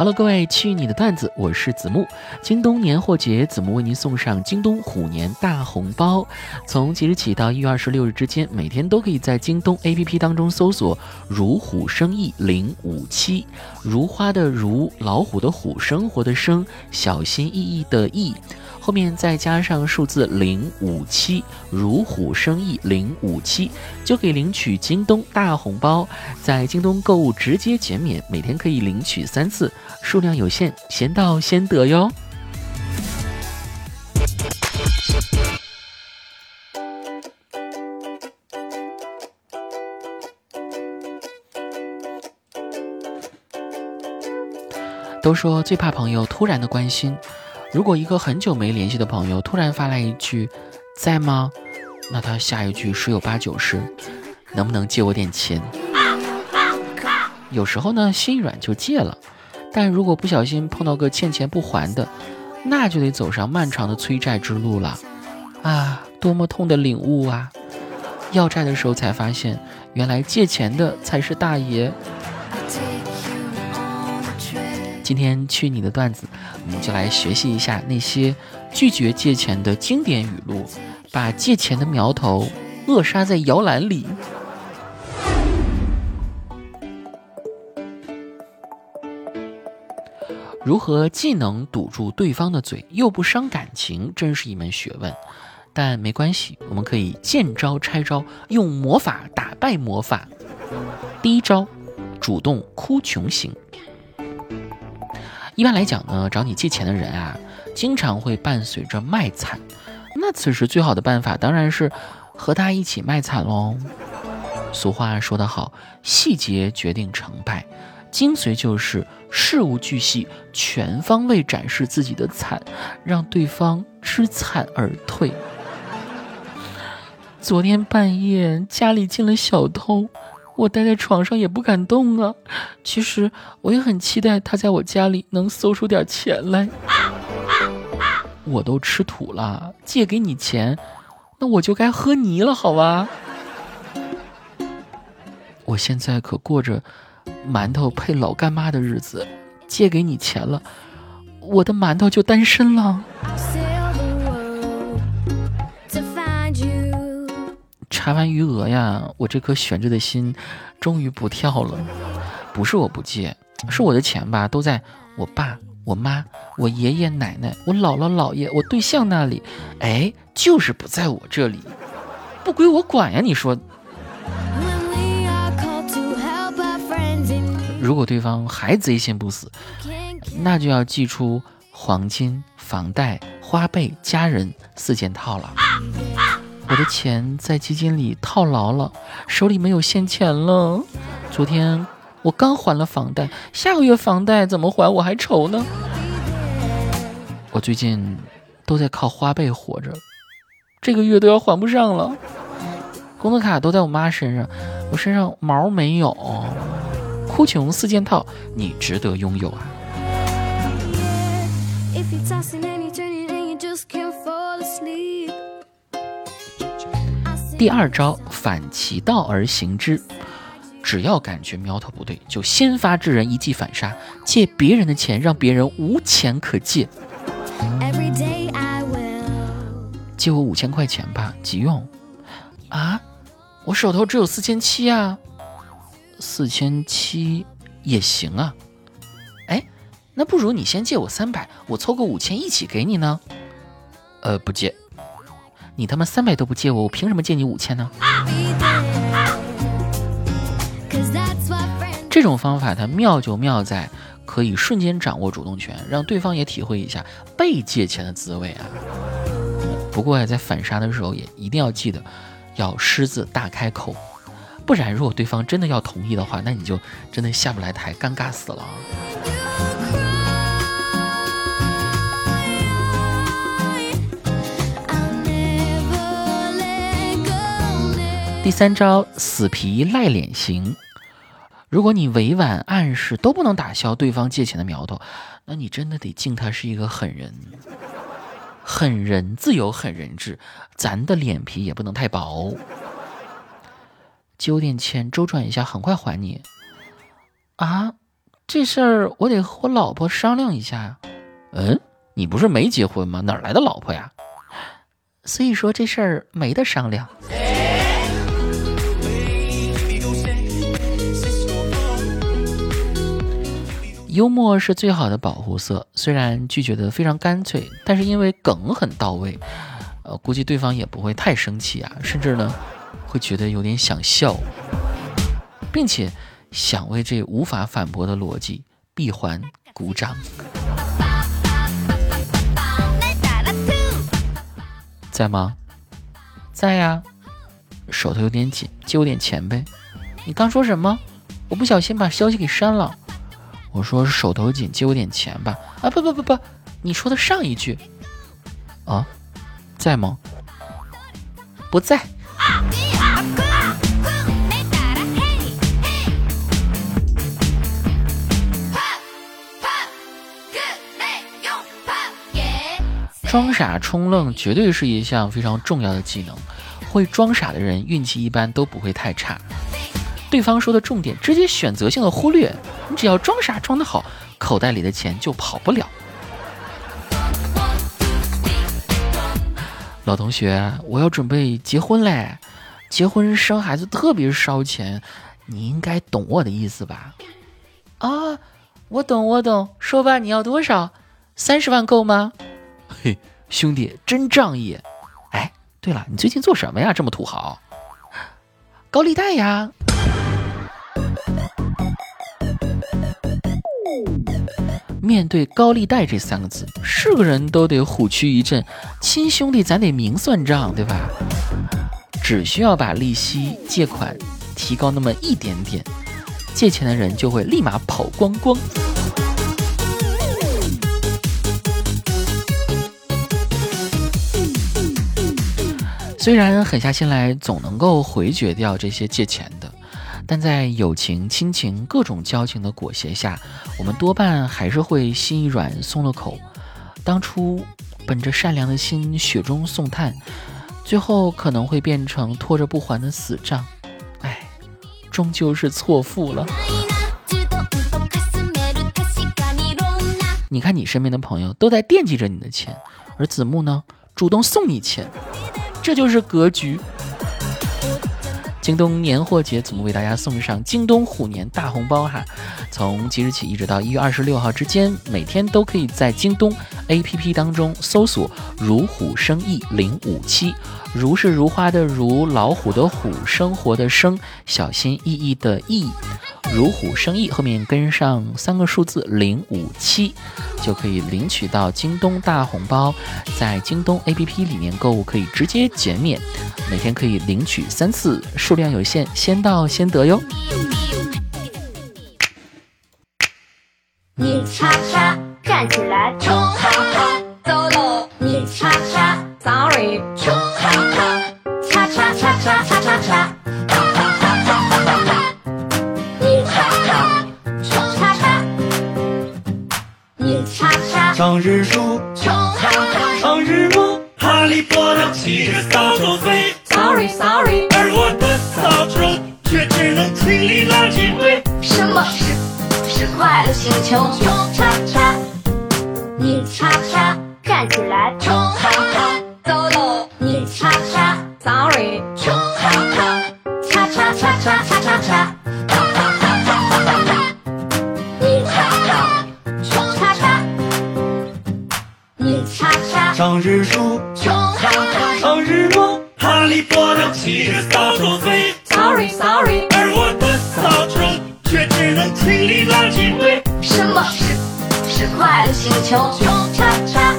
Hello，各位，去你的段子，我是子木。京东年货节，子木为您送上京东虎年大红包。从即日起到一月二十六日之间，每天都可以在京东 APP 当中搜索“如虎生意零五七”，如花的如，老虎的虎，生活的生，小心翼翼的翼。后面再加上数字零五七，如虎生意零五七，就可以领取京东大红包。在京东购物直接减免，每天可以领取三次，数量有限，先到先得哟。都说最怕朋友突然的关心。如果一个很久没联系的朋友突然发来一句“在吗”，那他下一句十有八九是“能不能借我点钱”。有时候呢，心软就借了，但如果不小心碰到个欠钱不还的，那就得走上漫长的催债之路了。啊，多么痛的领悟啊！要债的时候才发现，原来借钱的才是大爷。今天去你的段子，我们就来学习一下那些拒绝借钱的经典语录，把借钱的苗头扼杀在摇篮里。如何既能堵住对方的嘴，又不伤感情，真是一门学问。但没关系，我们可以见招拆招，用魔法打败魔法。第一招，主动哭穷型。一般来讲呢，找你借钱的人啊，经常会伴随着卖惨。那此时最好的办法当然是和他一起卖惨喽。俗话说得好，细节决定成败，精髓就是事无巨细，全方位展示自己的惨，让对方知惨而退。昨天半夜家里进了小偷。我待在床上也不敢动啊。其实我也很期待他在我家里能搜出点钱来。我都吃土了，借给你钱，那我就该喝泥了，好吧？我现在可过着馒头配老干妈的日子，借给你钱了，我的馒头就单身了。查完余额呀，我这颗悬着的心终于不跳了。不是我不借，是我的钱吧，都在我爸、我妈、我爷爷奶奶、我姥姥姥爷、我对象那里。哎，就是不在我这里，不归我管呀！你说，如果对方还贼心不死，那就要寄出黄金、房贷、花呗、家人四件套了。我的钱在基金里套牢了，手里没有现钱了。昨天我刚还了房贷，下个月房贷怎么还我还愁呢。我最近都在靠花呗活着，这个月都要还不上了。工作卡都在我妈身上，我身上毛没有。哭穷四件套，你值得拥有啊。第二招，反其道而行之。只要感觉苗头不对，就先发制人，一记反杀，借别人的钱，让别人无钱可借。借我五千块钱吧，急用。啊，我手头只有四千七啊。四千七也行啊。哎，那不如你先借我三百，我凑个五千一起给你呢。呃，不借。你他妈三百都不借我，我凭什么借你五千呢？这种方法它妙就妙在可以瞬间掌握主动权，让对方也体会一下被借钱的滋味啊。不过呀，在反杀的时候也一定要记得要狮子大开口，不然如果对方真的要同意的话，那你就真的下不来台，尴尬死了。第三招死皮赖脸型，如果你委婉暗示都不能打消对方借钱的苗头，那你真的得敬他是一个狠人。狠人自有狠人治，咱的脸皮也不能太薄。借我点钱周转一下，很快还你。啊，这事儿我得和我老婆商量一下呀。嗯，你不是没结婚吗？哪来的老婆呀？所以说这事儿没得商量。幽默是最好的保护色，虽然拒绝的非常干脆，但是因为梗很到位，呃，估计对方也不会太生气啊，甚至呢，会觉得有点想笑，并且想为这无法反驳的逻辑闭环鼓掌。在吗？在呀，手头有点紧，借我点钱呗。你刚说什么？我不小心把消息给删了。我说手头紧，借我点钱吧。啊不不不不，你说的上一句啊，在吗？不在。装傻充愣绝对是一项非常重要的技能，会装傻的人运气一般都不会太差。对方说的重点，直接选择性的忽略。你只要装傻装得好，口袋里的钱就跑不了。老同学，我要准备结婚嘞，结婚生孩子特别烧钱，你应该懂我的意思吧？啊，我懂，我懂。说吧，你要多少？三十万够吗？嘿，兄弟，真仗义。哎，对了，你最近做什么呀？这么土豪？高利贷呀。面对高利贷这三个字，是个人都得虎躯一震。亲兄弟，咱得明算账，对吧？只需要把利息、借款提高那么一点点，借钱的人就会立马跑光光。虽然狠下心来，总能够回绝掉这些借钱的。但在友情、亲情各种交情的裹挟下，我们多半还是会心一软松了口。当初本着善良的心雪中送炭，最后可能会变成拖着不还的死账。哎，终究是错付了。你看，你身边的朋友都在惦记着你的钱，而子木呢，主动送你钱，这就是格局。京东年货节，怎么为大家送上京东虎年大红包哈？从即日起一直到一月二十六号之间，每天都可以在京东 APP 当中搜索“如虎生意零五七”，如是如花的如，老虎的虎，生活的生，小心翼翼的翼。如虎生意后面跟上三个数字零五七，就可以领取到京东大红包。在京东 APP 里面购物可以直接减免，每天可以领取三次，数量有限，先到先得哟。你叉叉站起来，冲哈哈，走喽！你叉叉，sorry，冲哈哈，叉叉叉叉叉叉叉。哈哈哈哈哈！你叉叉，冲叉叉，你叉叉，唱日出，唱日落，哈利波特骑着扫帚飞。Sorry Sorry，快乐星球？冲叉叉，你叉叉，站起来，冲哈哈，走喽，你叉叉，Sorry，冲哈哈，叉叉叉叉叉叉叉。唱日出，上日落，哈利波特骑着扫帚飞。Sorry Sorry，什么？是是快乐星球。叉叉